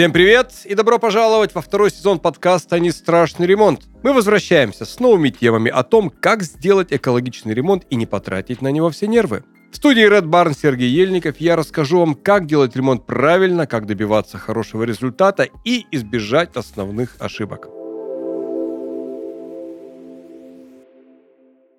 Всем привет и добро пожаловать во второй сезон подкаста «Не страшный ремонт». Мы возвращаемся с новыми темами о том, как сделать экологичный ремонт и не потратить на него все нервы. В студии Red Barn Сергей Ельников я расскажу вам, как делать ремонт правильно, как добиваться хорошего результата и избежать основных ошибок.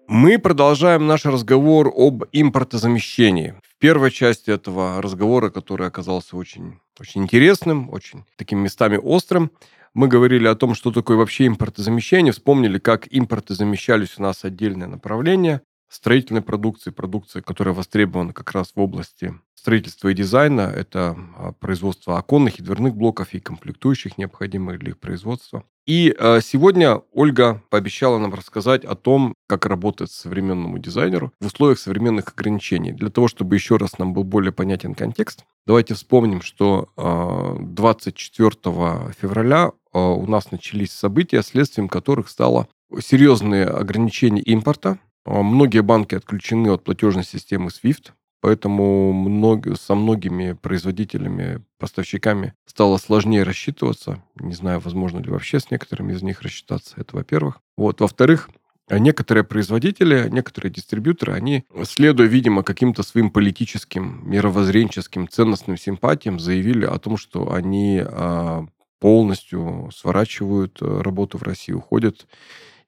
Мы продолжаем наш разговор об импортозамещении. Первой части этого разговора, который оказался очень, очень интересным, очень такими местами острым, мы говорили о том, что такое вообще импортозамещение, вспомнили, как импортозамещались у нас отдельные направления строительной продукции, продукции, которая востребована как раз в области строительства и дизайна. Это а, производство оконных и дверных блоков и комплектующих, необходимых для их производства. И э, сегодня Ольга пообещала нам рассказать о том, как работать современному дизайнеру в условиях современных ограничений. Для того, чтобы еще раз нам был более понятен контекст, давайте вспомним, что э, 24 февраля э, у нас начались события, следствием которых стало серьезные ограничения импорта. Э, многие банки отключены от платежной системы SWIFT. Поэтому со многими производителями, поставщиками стало сложнее рассчитываться. Не знаю, возможно ли вообще с некоторыми из них рассчитаться. Это во-первых. Вот. Во-вторых, некоторые производители, некоторые дистрибьюторы, они, следуя, видимо, каким-то своим политическим, мировоззренческим, ценностным симпатиям, заявили о том, что они а, полностью сворачивают э, работу в России, уходят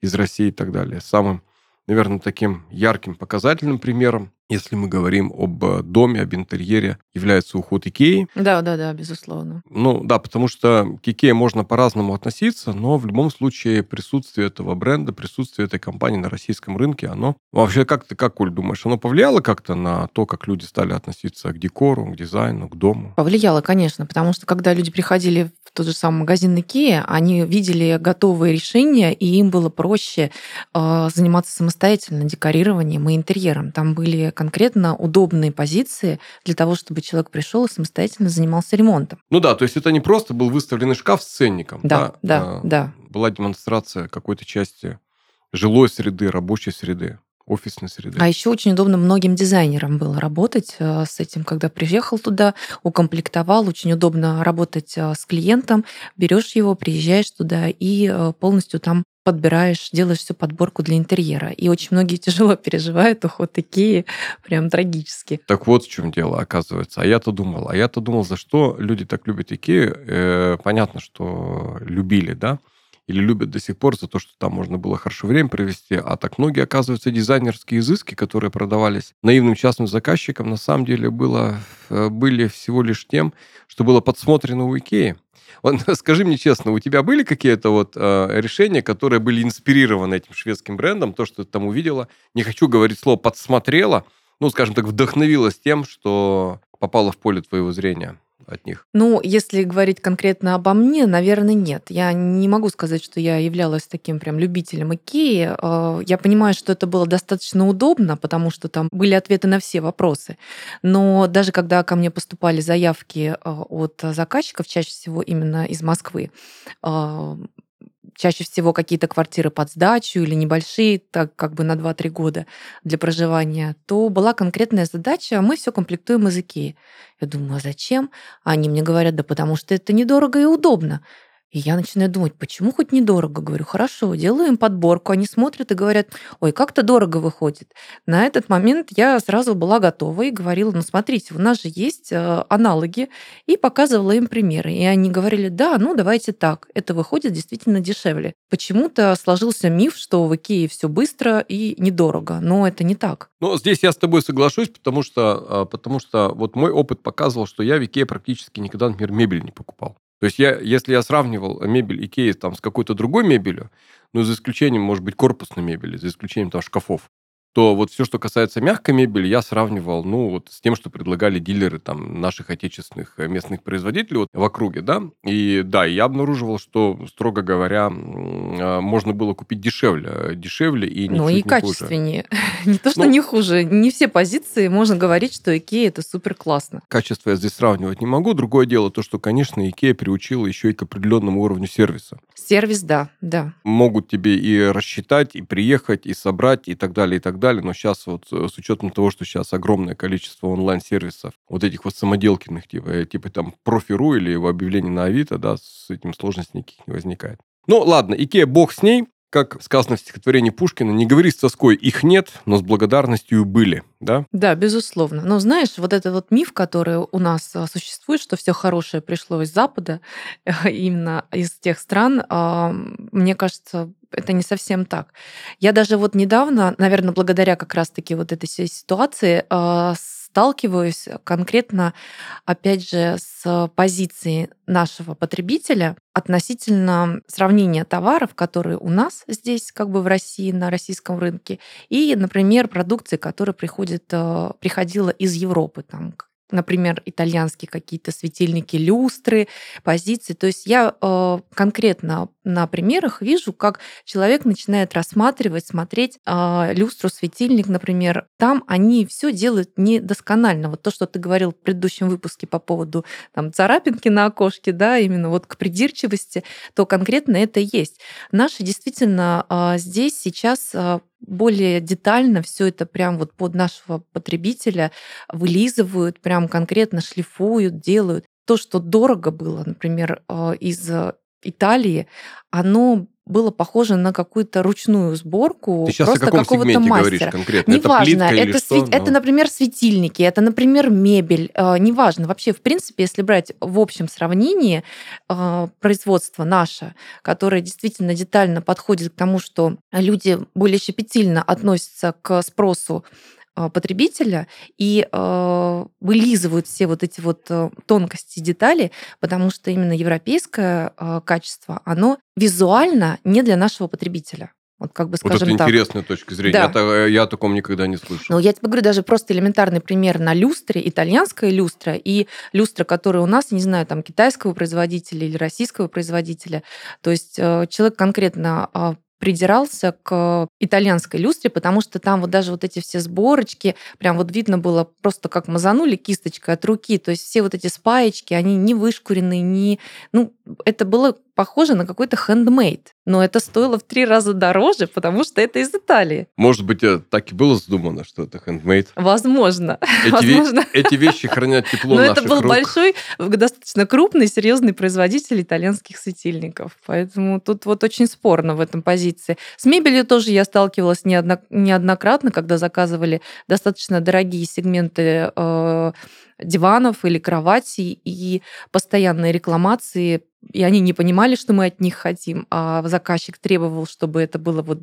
из России и так далее. Самым, наверное, таким ярким показательным примером если мы говорим об э, доме, об интерьере, является уход Икеи. Да, да, да, безусловно. Ну, да, потому что к Икее можно по-разному относиться, но в любом случае присутствие этого бренда, присутствие этой компании на российском рынке, оно вообще как ты, как, Коль, думаешь, оно повлияло как-то на то, как люди стали относиться к декору, к дизайну, к дому? Повлияло, конечно, потому что когда люди приходили в тот же самый магазин Икея, они видели готовые решения, и им было проще э, заниматься самостоятельно декорированием и интерьером. Там были конкретно удобные позиции для того, чтобы человек пришел и самостоятельно занимался ремонтом. Ну да, то есть это не просто был выставленный шкаф с ценником. Да, да, да. А, да. Была демонстрация какой-то части жилой среды, рабочей среды офисной среды. А еще очень удобно многим дизайнерам было работать э, с этим, когда приехал туда, укомплектовал, очень удобно работать э, с клиентом, берешь его, приезжаешь туда и э, полностью там подбираешь, делаешь всю подборку для интерьера. И очень многие тяжело переживают уход Икеи, прям трагически. Так вот в чем дело, оказывается. А я-то думал, а я-то думал, за что люди так любят Икею. Э, понятно, что любили, да? Или любят до сих пор за то, что там можно было хорошо время провести, а так многие, оказывается, дизайнерские изыски, которые продавались наивным частным заказчикам, на самом деле было, э, были всего лишь тем, что было подсмотрено у Икеи. Вот, скажи мне честно, у тебя были какие-то вот э, решения, которые были инспирированы этим шведским брендом, то, что ты там увидела? Не хочу говорить слово «подсмотрела», ну, скажем так, вдохновилась тем, что попало в поле твоего зрения от них? Ну, если говорить конкретно обо мне, наверное, нет. Я не могу сказать, что я являлась таким прям любителем Икеи. Э, я понимаю, что это было достаточно удобно, потому что там были ответы на все вопросы. Но даже когда ко мне поступали заявки э, от заказчиков, чаще всего именно из Москвы, э, чаще всего какие-то квартиры под сдачу или небольшие, так как бы на 2-3 года для проживания, то была конкретная задача, мы все комплектуем из Икеи. Я думаю, а зачем? А они мне говорят, да потому что это недорого и удобно. И я начинаю думать, почему хоть недорого? Говорю, хорошо, делаю им подборку. Они смотрят и говорят, ой, как-то дорого выходит. На этот момент я сразу была готова и говорила, ну смотрите, у нас же есть э, аналоги. И показывала им примеры. И они говорили, да, ну давайте так, это выходит действительно дешевле. Почему-то сложился миф, что в Икее все быстро и недорого. Но это не так. Ну, здесь я с тобой соглашусь, потому что, а, потому что вот мой опыт показывал, что я в Икее практически никогда, например, мебель не покупал. То есть я, если я сравнивал мебель Икеи там, с какой-то другой мебелью, ну, за исключением, может быть, корпусной мебели, за исключением там шкафов, то вот все, что касается мягкой мебели, я сравнивал, ну, вот с тем, что предлагали дилеры там наших отечественных э, местных производителей вот, в округе, да. И да, я обнаруживал, что, строго говоря, а, можно было купить дешевле, э, дешевле и Ну и не качественнее. не то, что ну, не хуже. Не все позиции можно говорить, что Икея это супер классно. Качество я здесь сравнивать не могу. Другое дело то, что, конечно, Икея приучила еще и к определенному уровню сервиса. Сервис, да, да. Могут тебе и рассчитать, и приехать, и собрать, и так далее, и так далее далее, но сейчас вот э, с учетом того, что сейчас огромное количество онлайн-сервисов, вот этих вот самоделкиных, типа, э, типа там профи.ру или в объявлении на Авито, да, с этим сложностей никаких не возникает. Ну, ладно, Икея, бог с ней как сказано в стихотворении Пушкина, не говори с тоской, их нет, но с благодарностью были, да? Да, безусловно. Но знаешь, вот этот вот миф, который у нас а, существует, что все хорошее пришло из Запада, именно из тех стран, а, мне кажется, это не совсем так. Я даже вот недавно, наверное, благодаря как раз-таки вот этой ситуации, а, сталкиваюсь конкретно, опять же, с позиции нашего потребителя относительно сравнения товаров, которые у нас здесь, как бы в России, на российском рынке, и, например, продукции, которая приходит, э, приходила из Европы, там, например, итальянские какие-то светильники, люстры, позиции. То есть я э, конкретно на примерах вижу, как человек начинает рассматривать, смотреть э, люстру, светильник, например. Там они все делают недосконально. Вот то, что ты говорил в предыдущем выпуске по поводу там, царапинки на окошке, да, именно вот к придирчивости, то конкретно это есть. Наши действительно э, здесь сейчас э, более детально все это прям вот под нашего потребителя вылизывают, прям конкретно шлифуют, делают. То, что дорого было, например, э, из Италии, оно было похоже на какую-то ручную сборку Ты сейчас просто о каком какого-то мастера. говоришь конкретно? Неважно, это, это, свет- что? это, Ну. например, светильники, это, например, мебель, э, неважно. Вообще, в принципе, если брать в общем сравнении э, производство наше, которое действительно детально подходит к тому, что люди более щепетильно относятся к спросу потребителя и э, вылизывают все вот эти вот э, тонкости детали, потому что именно европейское э, качество, оно визуально не для нашего потребителя. Вот как бы Вот это скажем так. интересная точка зрения. Да. Я, я о таком никогда не слышал. Ну, я тебе говорю, даже просто элементарный пример на люстре, итальянская люстра и люстра, которая у нас, не знаю, там, китайского производителя или российского производителя. То есть э, человек конкретно а, придирался к итальянской люстре, потому что там вот даже вот эти все сборочки, прям вот видно было просто как мазанули кисточкой от руки, то есть все вот эти спаечки, они не вышкуренные, не... Ну, это было похоже на какой-то хендмейд, но это стоило в три раза дороже, потому что это из Италии. Может быть, э, так и было задумано, что это хендмейд. Возможно. Эти, ве- Возможно. эти вещи хранят тепло Но это был рук. большой, достаточно крупный, серьезный производитель итальянских светильников. Поэтому тут вот очень спорно в этом позиции. С мебелью тоже я сталкивалась неодно- неоднократно, когда заказывали достаточно дорогие сегменты э, диванов или кроватей, и постоянные рекламации и они не понимали, что мы от них хотим, а заказчик требовал, чтобы это было вот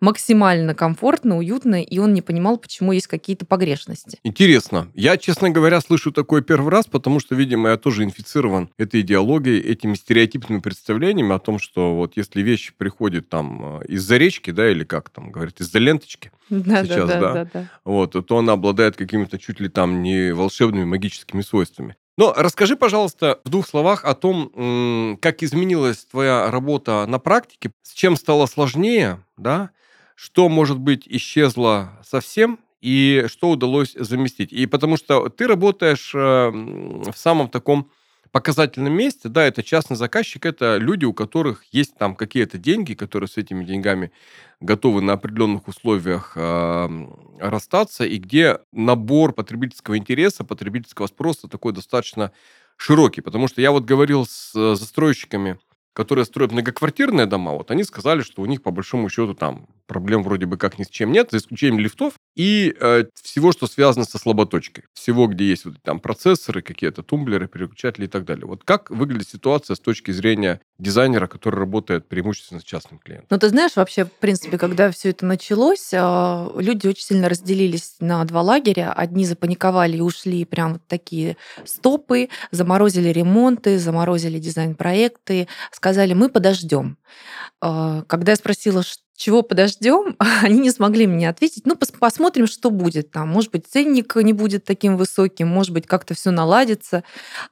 максимально комфортно, уютно, и он не понимал, почему есть какие-то погрешности. Интересно. Я, честно говоря, слышу такое первый раз, потому что, видимо, я тоже инфицирован этой идеологией, этими стереотипными представлениями о том, что вот если вещь приходит там э, из-за речки, да, или как там говорят, из-за ленточки, Да, Сейчас, да, да. да, да, да. вот, то она обладает какими-то чуть ли там не волшебными магическими свойствами. Но расскажи, пожалуйста, в двух словах о том, как изменилась твоя работа на практике, с чем стало сложнее, да, что, может быть, исчезло совсем и что удалось заместить. И потому что ты работаешь э, в самом таком показательном месте, да, это частный заказчик, это люди, у которых есть там какие-то деньги, которые с этими деньгами готовы на определенных условиях э, расстаться, и где набор потребительского интереса, потребительского спроса такой достаточно широкий. Потому что я вот говорил с э, застройщиками, которые строят многоквартирные дома, вот они сказали, что у них по большому счету там проблем вроде бы как ни с чем нет, за исключением лифтов и э, всего, что связано со слаботочкой. Всего, где есть вот там процессоры, какие-то тумблеры, переключатели и так далее. Вот как выглядит ситуация с точки зрения дизайнера, который работает преимущественно с частным клиентом? Ну, ты знаешь, вообще, в принципе, когда все это началось, а, люди очень сильно разделились на два лагеря. Одни запаниковали и ушли прям вот такие стопы, заморозили ремонты, заморозили дизайн-проекты, сказали, мы подождем. А, Когда я спросила, «Ш- чего подождем, они не смогли мне ответить. Ну, пос- посмотрим, что будет там. Может быть, ценник не будет таким высоким, может быть, как-то все наладится.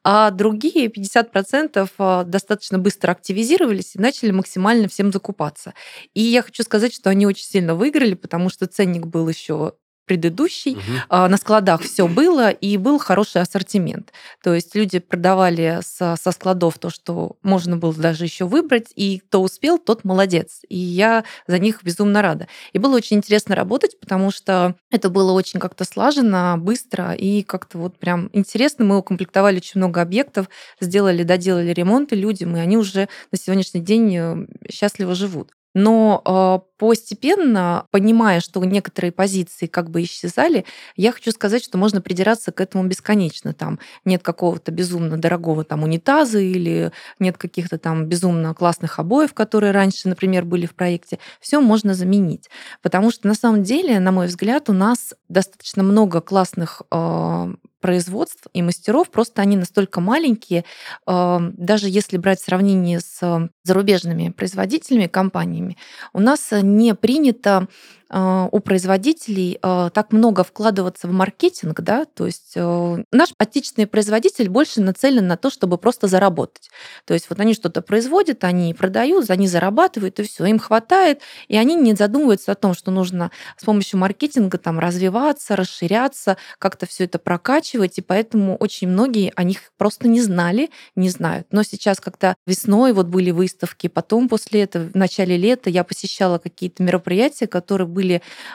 А другие 50% а, достаточно быстро активизировались и начали максимально всем закупаться. И я хочу сказать, что они очень сильно выиграли, потому что ценник был еще предыдущий. Угу. На складах все было, и был хороший ассортимент. То есть люди продавали со, со складов то, что можно было даже еще выбрать, и кто успел, тот молодец. И я за них безумно рада. И было очень интересно работать, потому что это было очень как-то слаженно, быстро и как-то вот прям интересно. Мы укомплектовали очень много объектов, сделали, доделали ремонты людям, и они уже на сегодняшний день э, счастливо живут. Но э, постепенно, понимая, что некоторые позиции как бы исчезали, я хочу сказать, что можно придираться к этому бесконечно. Там нет какого-то безумно дорогого там унитаза или нет каких-то там безумно классных обоев, которые раньше, например, были в проекте. Все можно заменить. Потому что на самом деле, на мой взгляд, у нас достаточно много классных э, производств и мастеров, просто они настолько маленькие, э, даже если брать сравнение с зарубежными производителями, компаниями, у нас не принято у производителей а, так много вкладываться в маркетинг, да, то есть э, наш отечественный производитель больше нацелен на то, чтобы просто заработать. То есть вот они что-то производят, они продают, они зарабатывают, и все, им хватает, и они не задумываются о том, что нужно с помощью маркетинга там развиваться, расширяться, как-то все это прокачивать, и поэтому очень многие о них просто не знали, не знают. Но сейчас, когда весной вот были выставки, потом после этого, в начале лета я посещала какие-то мероприятия, которые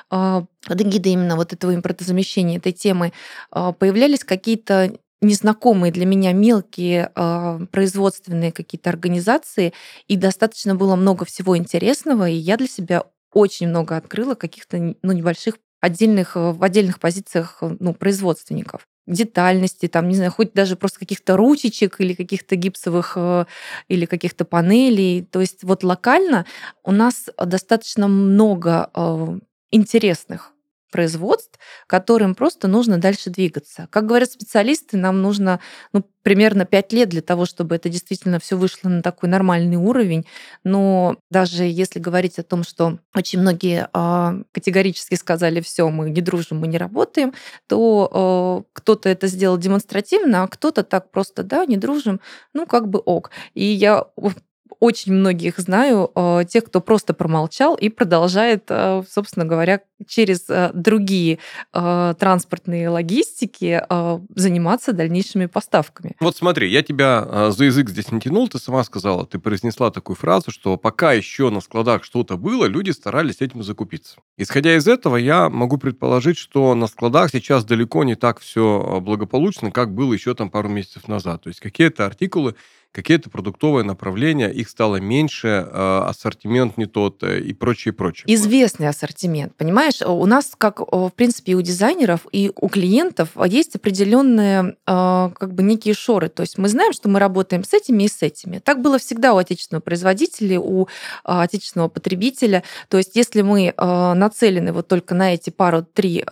а, под эгидой именно вот этого импортозамещения, этой темы, а, появлялись какие-то незнакомые для меня мелкие э, производственные какие-то организации, и достаточно было много всего интересного, и я для себя очень много открыла каких-то ну, небольших отдельных, в отдельных позициях ну, производственников детальности, там, не знаю, хоть даже просто каких-то ручечек или каких-то гипсовых э, или каких-то панелей. То есть вот локально у нас достаточно много э, интересных производств, которым просто нужно дальше двигаться. Как говорят специалисты, нам нужно ну, примерно 5 лет для того, чтобы это действительно все вышло на такой нормальный уровень. Но даже если говорить о том, что очень многие э, категорически сказали, все, мы не дружим, мы не работаем, то э, кто-то это сделал демонстративно, а кто-то так просто, да, не дружим, ну как бы ок. И я очень многих знаю, э, тех, кто просто промолчал и продолжает, э, собственно говоря, через э, другие транспортные логистики заниматься дальнейшими поставками. Вот смотри, я тебя за язык здесь не тянул, ты сама сказала, ты произнесла такую фразу, что пока еще на складах что-то было, люди старались этим закупиться. Исходя из этого, я могу предположить, что на складах сейчас далеко не так все благополучно, как было еще там пару месяцев назад. То есть какие-то артикулы какие-то продуктовые направления, их стало меньше, а, ассортимент не тот э, и прочее, прочее. Известный ассортимент, понимаешь? У нас, как, в принципе, и у дизайнеров, и у клиентов есть определенные а, как бы некие шоры. То есть мы знаем, что мы работаем с этими и с этими. Так было всегда у отечественного производителя, у а, отечественного потребителя. То есть если мы нацелены вот только на эти пару-три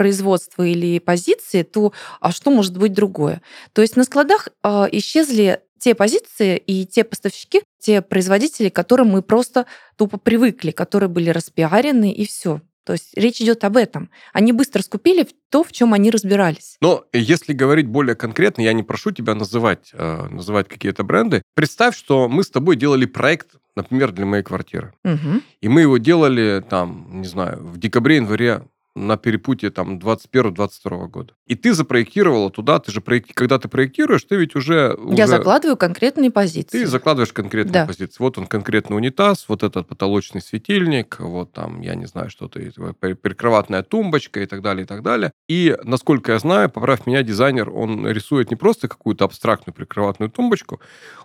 производства или позиции, то а что может быть другое? То есть на складах исчезли те позиции и те поставщики, те производители, к которым мы просто тупо привыкли, которые были распиарены и все. То есть речь идет об этом. Они быстро скупили то, в чем они разбирались. Но если говорить более конкретно, я не прошу тебя называть, э, называть какие-то бренды. Представь, что мы с тобой делали проект, например, для моей квартиры. Угу. И мы его делали там, не знаю, в декабре-январе на перепутье там 21-22 года. И ты запроектировала туда, ты же проект... когда ты проектируешь, ты ведь уже... Я уже... закладываю конкретные позиции. Ты закладываешь конкретные да. позиции. Вот он конкретный унитаз, вот этот потолочный светильник, вот там, я не знаю, что-то, прикроватная тумбочка и так далее, и так далее. И, насколько я знаю, поправь меня, дизайнер, он рисует не просто какую-то абстрактную прикроватную тумбочку,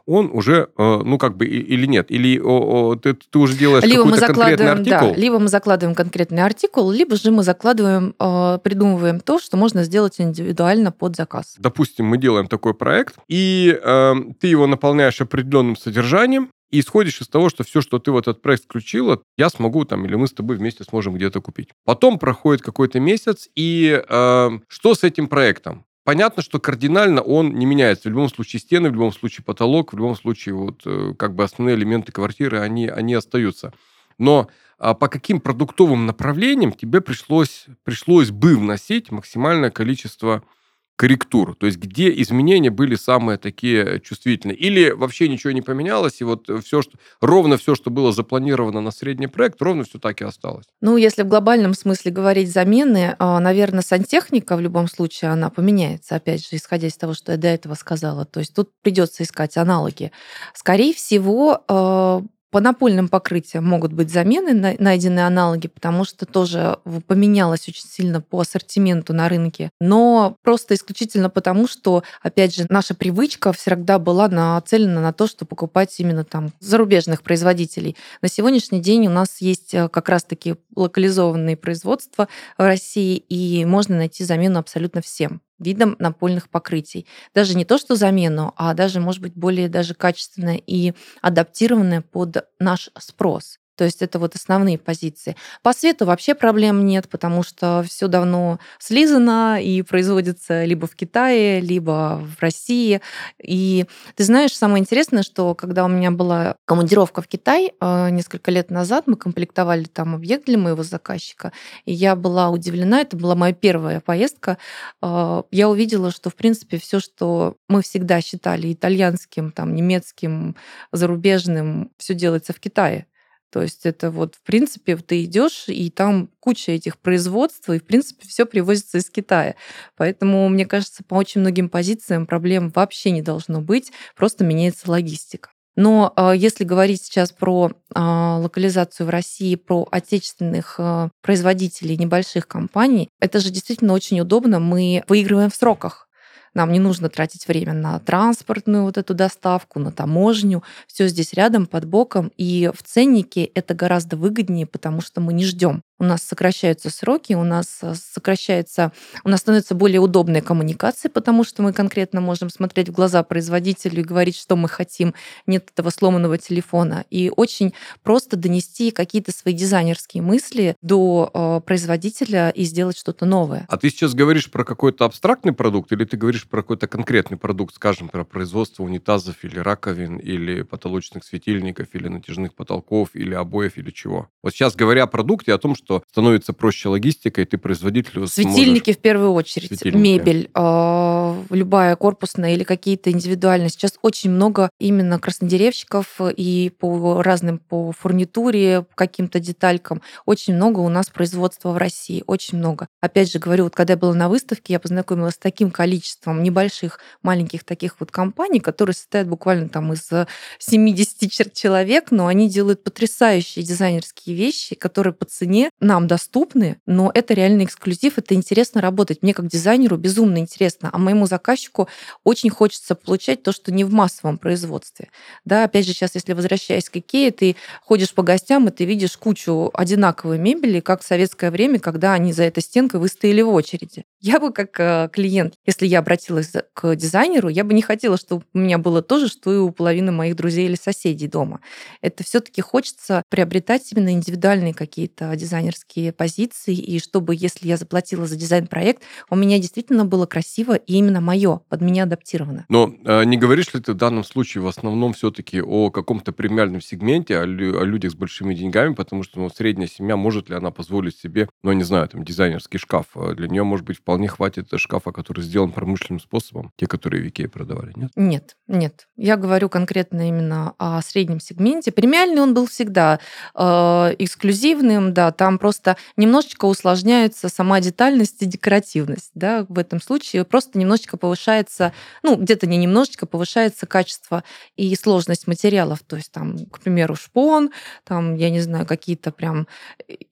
он уже, э, ну, как бы, или нет, или о, о, ты, ты уже делаешь либо какой-то конкретный артикул. Да, либо мы закладываем конкретный артикул, либо же мы закладываем, э, придумываем то, что можно сделать индивидуально под заказ. Допустим, мы делаем такой проект, и э, ты его наполняешь определенным содержанием, и исходишь из того, что все, что ты в этот проект включила, я смогу там, или мы с тобой вместе сможем где-то купить. Потом проходит какой-то месяц, и э, что с этим проектом? Понятно, что кардинально он не меняется. В любом случае стены, в любом случае потолок, в любом случае вот э, как бы основные элементы квартиры, они, они остаются. Но а по каким продуктовым направлениям тебе пришлось, пришлось бы вносить максимальное количество корректур? То есть где изменения были самые такие чувствительные? Или вообще ничего не поменялось, и вот все, что, ровно все, что было запланировано на средний проект, ровно все так и осталось? Ну, если в глобальном смысле говорить замены, а, наверное, сантехника в любом случае, она поменяется, опять же, исходя из того, что я до этого сказала. То есть тут придется искать аналоги. Скорее всего, а, по напольным покрытиям могут быть замены, найденные аналоги, потому что тоже поменялось очень сильно по ассортименту на рынке. Но просто исключительно потому, что, опять же, наша привычка всегда была нацелена на то, что покупать именно там зарубежных производителей. На сегодняшний день у нас есть э, как раз-таки локализованные производства в России, и можно найти замену абсолютно всем видом напольных покрытий. Даже не то, что замену, а даже, может быть, более даже качественное и адаптированное под наш спрос. То есть это вот основные позиции. По свету вообще проблем нет, потому что все давно слизано и производится либо в Китае, либо в России. И ты знаешь, самое интересное, что когда у меня была командировка в Китай э, несколько лет назад, мы комплектовали там объект для моего заказчика, и я была удивлена, это была моя первая поездка, э, я увидела, что, в принципе, все, что мы всегда считали итальянским, там, немецким, зарубежным, все делается в Китае. То есть это вот, в принципе, ты идешь, и там куча этих производств, и, в принципе, все привозится из Китая. Поэтому, мне кажется, по очень многим позициям проблем вообще не должно быть, просто меняется логистика. Но э, если говорить сейчас про э, локализацию в России, про отечественных э, производителей небольших компаний, это же действительно очень удобно. Мы выигрываем в сроках. Нам не нужно тратить время на транспортную вот эту доставку, на таможню. Все здесь рядом, под боком. И в ценнике это гораздо выгоднее, потому что мы не ждем у нас сокращаются сроки, у нас э, сокращается, у нас становится более удобная коммуникация, потому что мы конкретно можем смотреть в глаза производителю и говорить, что мы хотим, нет этого сломанного телефона. И очень просто донести какие-то свои дизайнерские мысли до э, производителя и сделать что-то новое. А ты сейчас говоришь про какой-то абстрактный продукт или ты говоришь про какой-то конкретный продукт, скажем, про производство унитазов или раковин, или потолочных светильников, или натяжных потолков, или обоев, или чего? Вот сейчас говоря о продукте, о том, что что становится проще логистика, и ты производителю Светильники сможешь... в первую очередь, Светильники. мебель, э, любая корпусная или какие-то индивидуальные. Сейчас очень много именно краснодеревщиков и по разным, по фурнитуре, каким-то деталькам. Очень много у нас производства в России, очень много. Опять же говорю, вот когда я была на выставке, я познакомилась с таким количеством небольших, маленьких таких вот компаний, которые состоят буквально там из 70 человек, но они делают потрясающие дизайнерские вещи, которые по цене нам доступны, но это реальный эксклюзив, это интересно работать. Мне как дизайнеру безумно интересно, а моему заказчику очень хочется получать то, что не в массовом производстве. Да, опять же, сейчас, если возвращаясь к Икее, ты ходишь по гостям, и ты видишь кучу одинаковой мебели, как в советское время, когда они за этой стенкой выстояли в очереди. Я бы как э, клиент, если я обратилась к дизайнеру, я бы не хотела, чтобы у меня было то же, что и у половины моих друзей или соседей дома. Это все таки хочется приобретать именно индивидуальные какие-то дизайнерские позиции, и чтобы, если я заплатила за дизайн-проект, у меня действительно было красиво и именно мое, под меня адаптировано. Но э, не говоришь ли ты в данном случае в основном все-таки о каком-то премиальном сегменте, о, лю- о людях с большими деньгами, потому что ну, средняя семья, может ли она позволить себе, ну, не знаю, там, дизайнерский шкаф? А для нее, может быть, вполне хватит шкафа, который сделан промышленным способом, те, которые в Икее продавали, нет? Нет, нет. Я говорю конкретно именно о среднем сегменте. Премиальный он был всегда э, эксклюзивным, да, там просто немножечко усложняется сама детальность и декоративность. Да, в этом случае просто немножечко повышается, ну, где-то не немножечко, повышается качество и сложность материалов. То есть там, к примеру, шпон, там, я не знаю, какие-то прям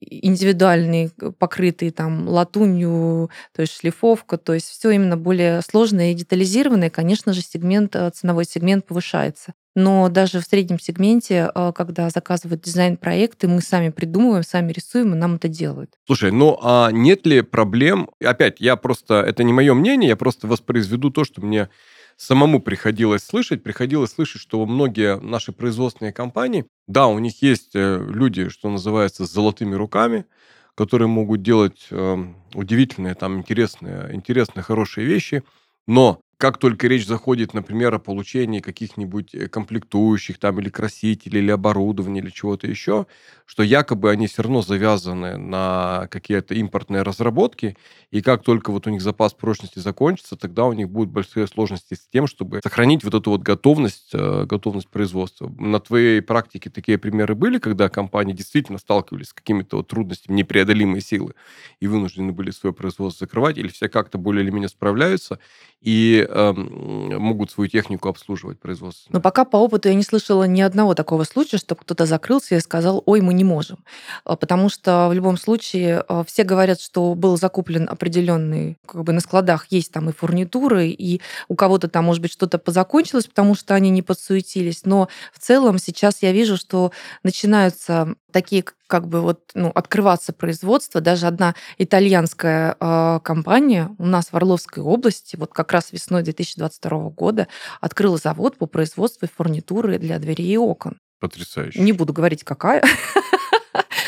индивидуальные, покрытые там латунью, то есть шлифовка, то есть все именно более сложное и детализированное, конечно же, сегмент, э, ценовой сегмент повышается. Но даже в среднем сегменте, а, когда заказывают дизайн-проекты, мы сами придумываем, сами рисуем, и нам это делают. Слушай, ну а нет ли проблем? Опять, я просто, это не мое мнение, я просто воспроизведу то, что мне самому приходилось слышать. Приходилось слышать, что многие наши производственные компании, да, у них есть э, люди, что называется, с золотыми руками, которые могут делать э, удивительные, там, интересные, интересные, хорошие вещи, но как только речь заходит, например, о получении каких-нибудь э, комплектующих там или красителей, или оборудования, или чего-то еще, что якобы они все равно завязаны на какие-то импортные разработки, и как только вот у них запас прочности закончится, тогда у них будут большие сложности с тем, чтобы сохранить вот эту вот готовность, э, готовность производства. На твоей практике такие примеры были, когда компании действительно сталкивались с какими-то вот трудностями, непреодолимой силы, и вынуждены были свое производство закрывать, или все как-то более или менее справляются, и э, могут свою технику обслуживать производство. Но пока по опыту я не слышала ни одного такого случая, что кто-то закрылся и сказал, ой, мы не можем. А, потому что в любом случае а, все говорят, что был закуплен определенный, как бы на складах есть там и фурнитуры, и у кого-то там, может быть, что-то позакончилось, потому что они не подсуетились. Но в целом сейчас я вижу, что начинаются такие как бы вот ну, открываться производство. Даже одна итальянская э, компания у нас в Орловской области вот как раз весной 2022 года открыла завод по производству фурнитуры для дверей и окон. Потрясающе. Не буду говорить, какая.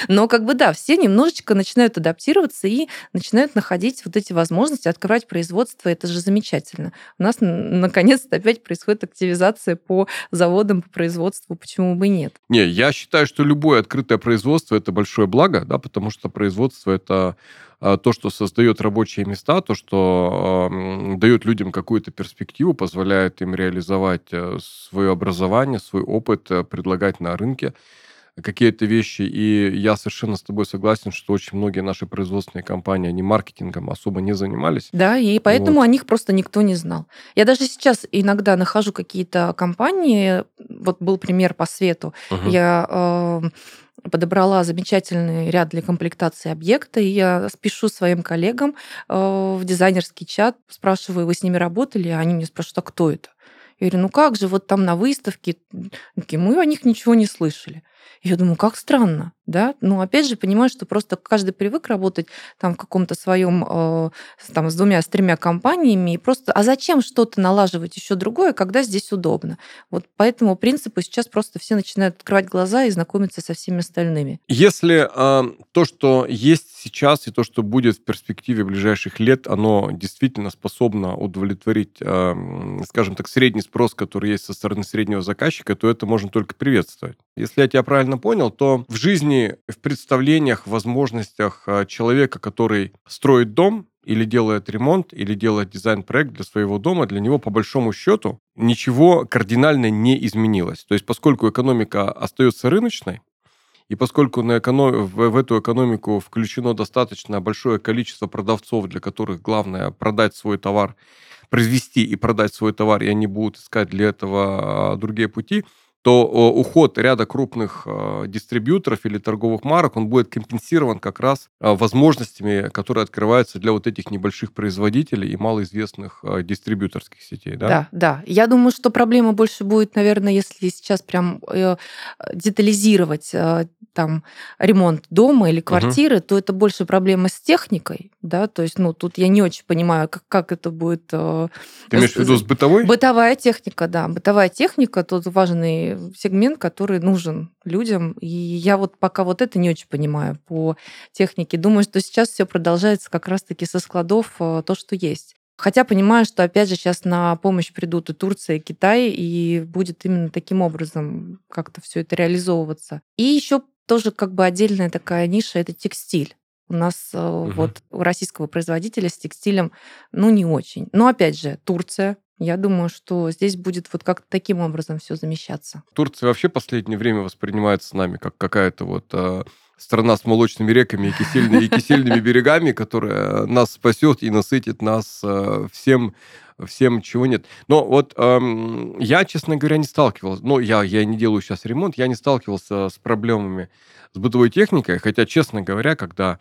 Но как бы да, все немножечко начинают адаптироваться и начинают находить вот эти возможности открывать производство. Это же замечательно. У нас наконец-то опять происходит активизация по заводам, по производству. Почему бы и нет? Не, я считаю, что любое открытое производство это большое благо, да, потому что производство это а, то, что создает рабочие места, то, что э, дает людям какую-то перспективу, позволяет им реализовать э, свое образование, свой опыт, э, предлагать на рынке какие-то вещи, и я совершенно с тобой согласен, что очень многие наши производственные компании, они маркетингом особо не занимались. Да, и поэтому вот. о них просто никто не знал. Я даже сейчас иногда нахожу какие-то компании, вот был пример по свету, угу. я э, подобрала замечательный ряд для комплектации объекта, и я спешу своим коллегам э, в дизайнерский чат, спрашиваю, вы с ними работали, а они мне спрашивают, а кто это? Я говорю, ну как же, вот там на выставке, мы о них ничего не слышали. Я думаю, как странно да, но опять же понимаю, что просто каждый привык работать там в каком-то своем, э, там, с двумя, с тремя компаниями, и просто, а зачем что-то налаживать еще другое, когда здесь удобно? Вот по этому принципу сейчас просто все начинают открывать глаза и знакомиться со всеми остальными. Если э, то, что есть сейчас, и то, что будет в перспективе ближайших лет, оно действительно способно удовлетворить, э, скажем так, средний спрос, который есть со стороны среднего заказчика, то это можно только приветствовать. Если я тебя правильно понял, то в жизни в представлениях, в возможностях а, человека, который строит дом или делает ремонт, или делает дизайн-проект для своего дома, для него по большому счету ничего кардинально не изменилось. То есть поскольку экономика остается рыночной, и поскольку на эконом... в эту экономику включено достаточно большое количество продавцов, для которых главное продать свой товар, произвести и продать свой товар, и они будут искать для этого а, другие пути, то уход ряда крупных э, дистрибьюторов или торговых марок, он будет компенсирован как раз э, возможностями, которые открываются для вот этих небольших производителей и малоизвестных э, дистрибьюторских сетей. Да? да, да. Я думаю, что проблема больше будет, наверное, если сейчас прям детализировать там ремонт дома или квартиры, угу. то это больше проблема с техникой, да, то есть, ну, тут я не очень понимаю, как, как это будет... Ты имеешь в виду с бытовой? Бытовая техника, да, бытовая техника, тут важный сегмент, который нужен людям. И я вот пока вот это не очень понимаю по технике. Думаю, что сейчас все продолжается как раз-таки со складов э, то, что есть. Хотя понимаю, что опять же сейчас на помощь придут и Турция, и Китай, и будет именно таким образом как-то все это реализовываться. И еще тоже как бы отдельная такая ниша это текстиль. У нас угу. вот у российского производителя с текстилем, ну, не очень. Но опять же, Турция, я думаю, что здесь будет вот как-то таким образом все замещаться. Турция вообще последнее время воспринимается нами как какая-то вот э, страна с молочными реками и, кисельными, и кисельными берегами, которая нас спасет и насытит нас э, всем, всем, чего нет. Но вот эм, я, честно говоря, не сталкивался, ну, я, я не делаю сейчас ремонт, я не сталкивался с проблемами с бытовой техникой, хотя, честно говоря, когда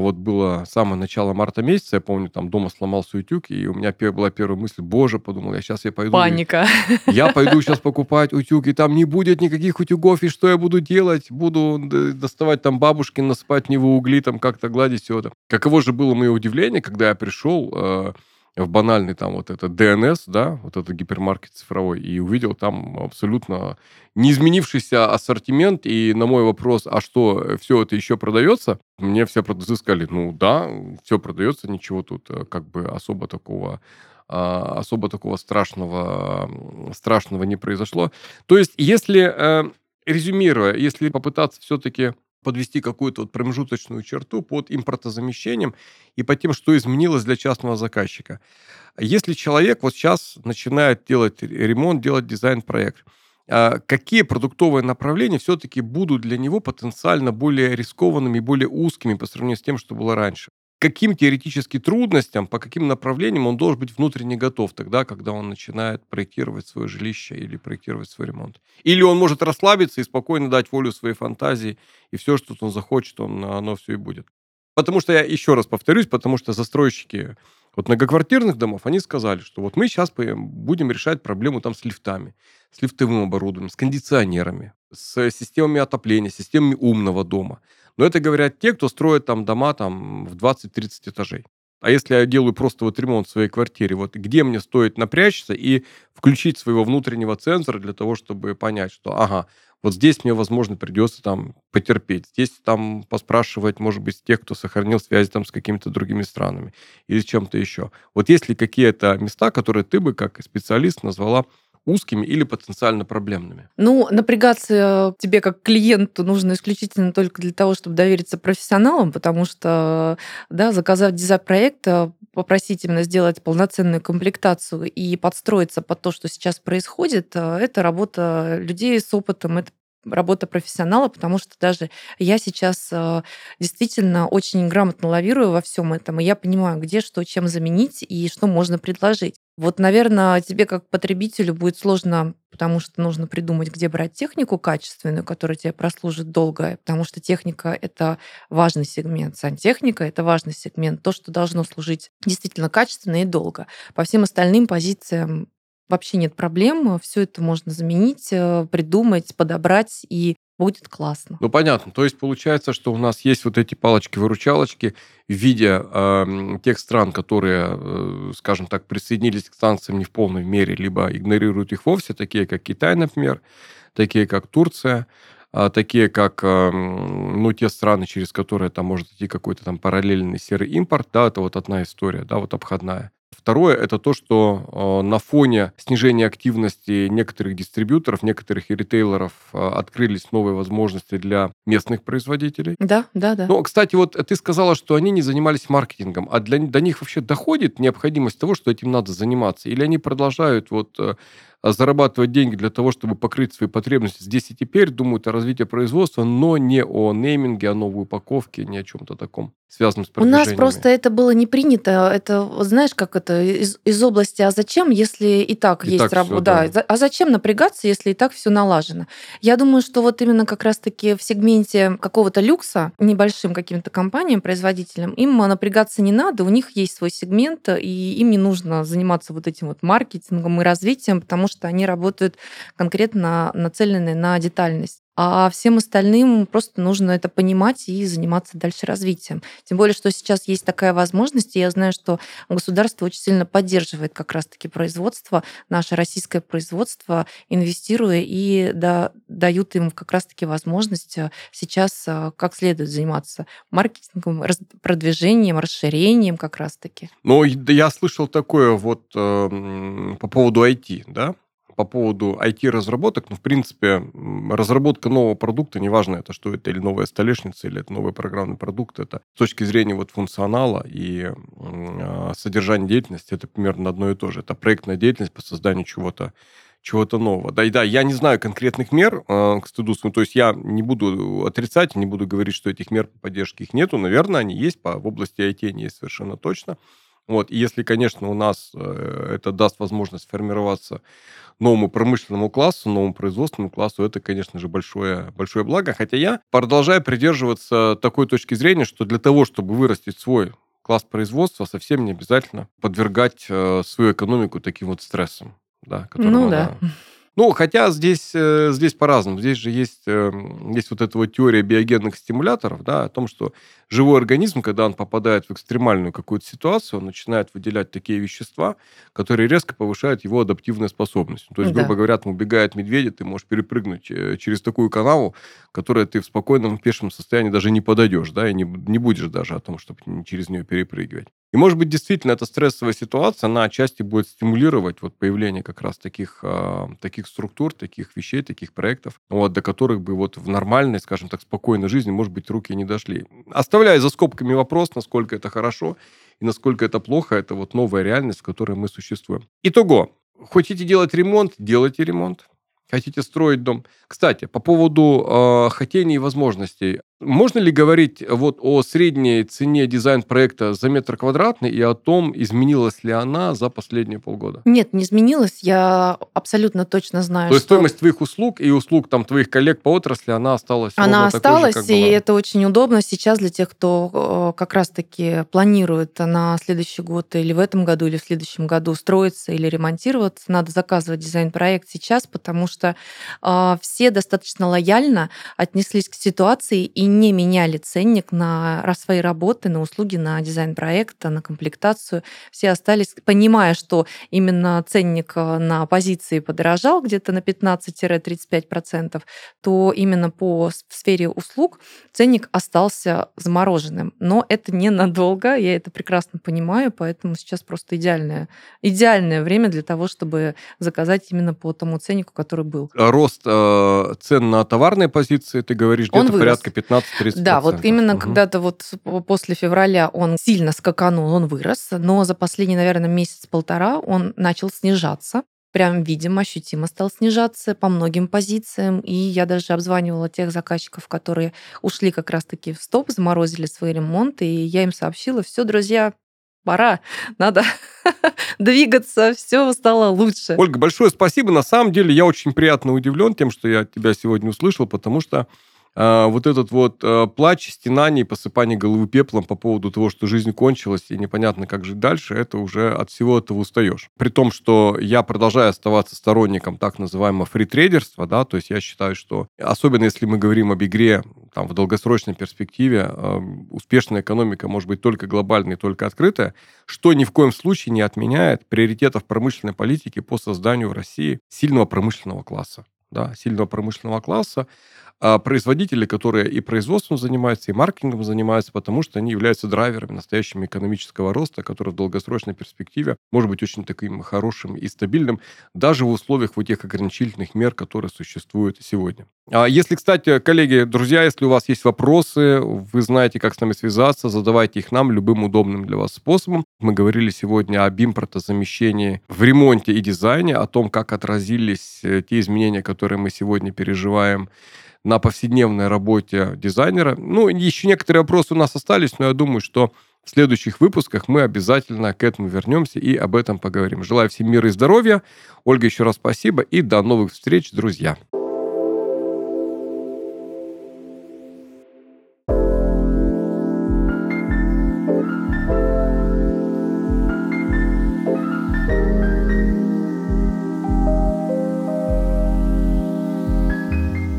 вот было самое начало марта месяца, я помню, там дома сломался утюг, и у меня была первая мысль, боже, подумал, я сейчас я пойду... Паника. Я пойду сейчас покупать утюг, и там не будет никаких утюгов, и что я буду делать? Буду доставать там бабушки, насыпать в него угли, там как-то гладить все это. Каково же было мое удивление, когда я пришел, э, в банальный там вот этот DNS, да, вот этот гипермаркет цифровой, и увидел там абсолютно неизменившийся ассортимент, и на мой вопрос, а что, все это еще продается, мне все продавцы сказали, ну да, все продается, ничего тут э, как бы особо такого а, особо такого страшного, страшного не произошло. То есть, если, э, резюмируя, если попытаться все-таки подвести какую-то вот промежуточную черту под импортозамещением и по тем, что изменилось для частного заказчика. Если человек вот сейчас начинает делать ремонт, делать дизайн-проект, а какие продуктовые направления все-таки будут для него потенциально более рискованными более узкими по сравнению с тем, что было раньше? Каким теоретически трудностям, по каким направлениям он должен быть внутренне готов тогда, когда он начинает проектировать свое жилище или проектировать свой ремонт. Или он может расслабиться и спокойно дать волю своей фантазии, и все, что он захочет, он, оно все и будет. Потому что я еще раз повторюсь, потому что застройщики вот многоквартирных домов, они сказали, что вот мы сейчас будем решать проблему там с лифтами, с лифтовым оборудованием, с кондиционерами, с системами отопления, системами умного дома. Но это говорят те, кто строит там дома там в 20-30 этажей. А если я делаю просто вот ремонт в своей квартире, вот где мне стоит напрячься и включить своего внутреннего цензора для того, чтобы понять, что, ага, вот здесь мне, возможно, придется там потерпеть. Здесь там поспрашивать, может быть, тех, кто сохранил связи там с какими-то другими странами или чем-то еще. Вот есть ли какие-то места, которые ты бы как специалист назвала узкими или потенциально проблемными? Ну, напрягаться тебе как клиенту нужно исключительно только для того, чтобы довериться профессионалам, потому что, да, заказав дизайн-проект, э, попросить именно сделать полноценную комплектацию и подстроиться под то, что сейчас происходит, э, это работа людей с опытом, это работа профессионала, потому что даже я сейчас э, действительно очень грамотно лавирую во всем этом, и я понимаю, где что чем заменить и что можно предложить. Вот, наверное, тебе как потребителю будет сложно, потому что нужно придумать, где брать технику качественную, которая тебе прослужит долго, потому что техника — это важный сегмент, сантехника — это важный сегмент, то, что должно служить действительно качественно и долго. По всем остальным позициям вообще нет проблем, все это можно заменить, э, придумать, подобрать, и будет классно. Ну, понятно. То есть получается, что у нас есть вот эти палочки-выручалочки в виде э, тех стран, которые, э, скажем так, присоединились к санкциям не в полной мере, либо игнорируют их вовсе, такие как Китай, например, такие как Турция, э, такие как, э, ну, те страны, через которые там может идти какой-то там параллельный серый импорт, да, это вот одна история, да, вот обходная. Второе – это то, что э, на фоне снижения активности некоторых дистрибьюторов, некоторых ритейлеров э, открылись новые возможности для местных производителей. Да, да, да. Но, кстати, вот ты сказала, что они не занимались маркетингом, а для, до них вообще доходит необходимость того, что этим надо заниматься? Или они продолжают вот э, зарабатывать деньги для того, чтобы покрыть свои потребности здесь и теперь, думают о развитии производства, но не о нейминге, о новой упаковке, не о чем-то таком связанном с У нас просто это было не принято. Это, знаешь, как это из, из области «а зачем, если и так и есть работа?» да. да. А зачем напрягаться, если и так все налажено? Я думаю, что вот именно как раз-таки в сегменте какого-то люкса, небольшим каким-то компаниям, производителям, им напрягаться не надо, у них есть свой сегмент, и им не нужно заниматься вот этим вот маркетингом и развитием, потому что что они работают конкретно нацеленные на детальность. А всем остальным просто нужно это понимать и заниматься дальше развитием. Тем более, что сейчас есть такая возможность, и я знаю, что государство очень сильно поддерживает как раз-таки производство, наше российское производство, инвестируя и да, дают им как раз-таки возможность э, сейчас э, как следует заниматься маркетингом, продвижением, расширением как раз-таки. Ну, я слышал такое вот э, по поводу IT, да, по поводу IT-разработок, ну, в принципе, разработка нового продукта, неважно, это что это или новая столешница, или это новый программный продукт, это с точки зрения вот функционала и э, содержания деятельности, это примерно одно и то же. Это проектная деятельность по созданию чего-то чего-то нового. Да, и да, я не знаю конкретных мер э, к стыду то есть я не буду отрицать, не буду говорить, что этих мер по поддержке их нету, наверное, они есть, по, в области IT они есть совершенно точно. Вот, и если, конечно, у нас э, это даст возможность формироваться новому промышленному классу, новому производственному классу, это, конечно же, большое, большое благо. Хотя я продолжаю придерживаться такой точки зрения, что для того, чтобы вырастить свой класс производства, совсем не обязательно подвергать э, свою экономику таким вот стрессам. Да, ну да. Ну, хотя здесь, э, здесь по-разному. Здесь же есть, эм, есть вот эта вот теория биогенных стимуляторов, да, о том, что живой организм, когда он попадает в экстремальную какую-то ситуацию, он начинает выделять такие вещества, которые резко повышают его адаптивную способность. То есть, грубо да. говоря, там убегает медведя, ты можешь перепрыгнуть э, через такую канаву, которая ты в спокойном пешем состоянии даже не подойдешь, да, и не, не будешь даже о том, чтобы через нее перепрыгивать. И, может быть, действительно, эта стрессовая ситуация, она отчасти будет стимулировать вот появление как раз таких, э, таких структур, таких вещей, таких проектов, вот, до которых бы вот в нормальной, скажем так, спокойной жизни, может быть, руки не дошли. Оставляя за скобками вопрос, насколько это хорошо и насколько это плохо, это вот новая реальность, в которой мы существуем. Итого, хотите делать ремонт, делайте ремонт. Хотите строить дом. Кстати, по поводу э, хотений и возможностей. Можно ли говорить вот о средней цене дизайн-проекта за метр квадратный и о том, изменилась ли она за последние полгода? Нет, не изменилась. Я абсолютно точно знаю, То есть что... стоимость твоих услуг и услуг там твоих коллег по отрасли, она осталась Она осталась, же, и была. это очень удобно сейчас для тех, кто э, как раз-таки планирует на следующий год или в этом году, или в следующем году строиться или ремонтироваться. Надо заказывать дизайн-проект сейчас, потому что э, все достаточно лояльно отнеслись к ситуации и не меняли ценник на свои работы, на услуги, на дизайн проекта, на комплектацию. Все остались, понимая, что именно ценник э, на позиции подорожал где-то на 15-35%, то именно по сфере услуг ценник остался замороженным. Но это ненадолго, я это прекрасно понимаю, поэтому сейчас просто идеальное, идеальное время для того, чтобы заказать именно по тому ценнику, который был. Рост э, цен на товарные позиции, ты говоришь, где-то порядка 15 15-30%. Да, вот именно угу. когда-то вот после февраля он сильно скаканул, он вырос, но за последний, наверное, месяц-полтора он начал снижаться прям видимо, ощутимо стал снижаться по многим позициям. И я даже обзванивала тех заказчиков, которые ушли как раз-таки в стоп, заморозили свои ремонты, и я им сообщила, все, друзья, пора, надо двигаться, все стало лучше. Ольга, большое спасибо. На самом деле я очень приятно удивлен тем, что я тебя сегодня услышал, потому что а, вот этот вот а, плач, стенание, посыпание головы пеплом по поводу того, что жизнь кончилась и непонятно, как жить дальше, это уже от всего этого устаешь. При том, что я продолжаю оставаться сторонником так называемого фритрейдерства, да, то есть я считаю, что особенно если мы говорим об игре там, в долгосрочной перспективе, э, успешная экономика может быть только глобальной, только открытая, что ни в коем случае не отменяет приоритетов промышленной политики по созданию в России сильного промышленного класса. Да, сильного промышленного класса, а производители, которые и производством занимаются, и маркетингом занимаются, потому что они являются драйверами настоящего экономического роста, который в долгосрочной перспективе может быть очень таким хорошим и стабильным, даже в условиях вот тех ограничительных мер, которые существуют сегодня. А если, кстати, коллеги, друзья, если у вас есть вопросы, вы знаете, как с нами связаться, задавайте их нам любым удобным для вас способом. Мы говорили сегодня об импортозамещении в ремонте и дизайне, о том, как отразились э, те изменения, которые мы сегодня переживаем на повседневной работе дизайнера. Ну, еще некоторые вопросы у нас остались, но я думаю, что в следующих выпусках мы обязательно к этому вернемся и об этом поговорим. Желаю всем мира и здоровья. Ольга, еще раз спасибо и до новых встреч, друзья.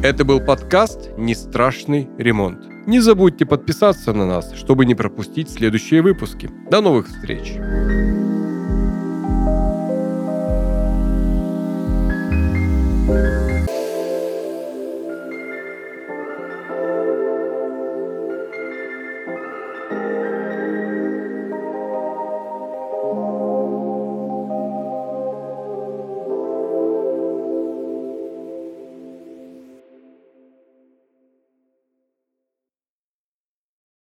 Это был подкаст «Не страшный ремонт». Не забудьте подписаться на нас, чтобы не пропустить следующие выпуски. До новых встреч!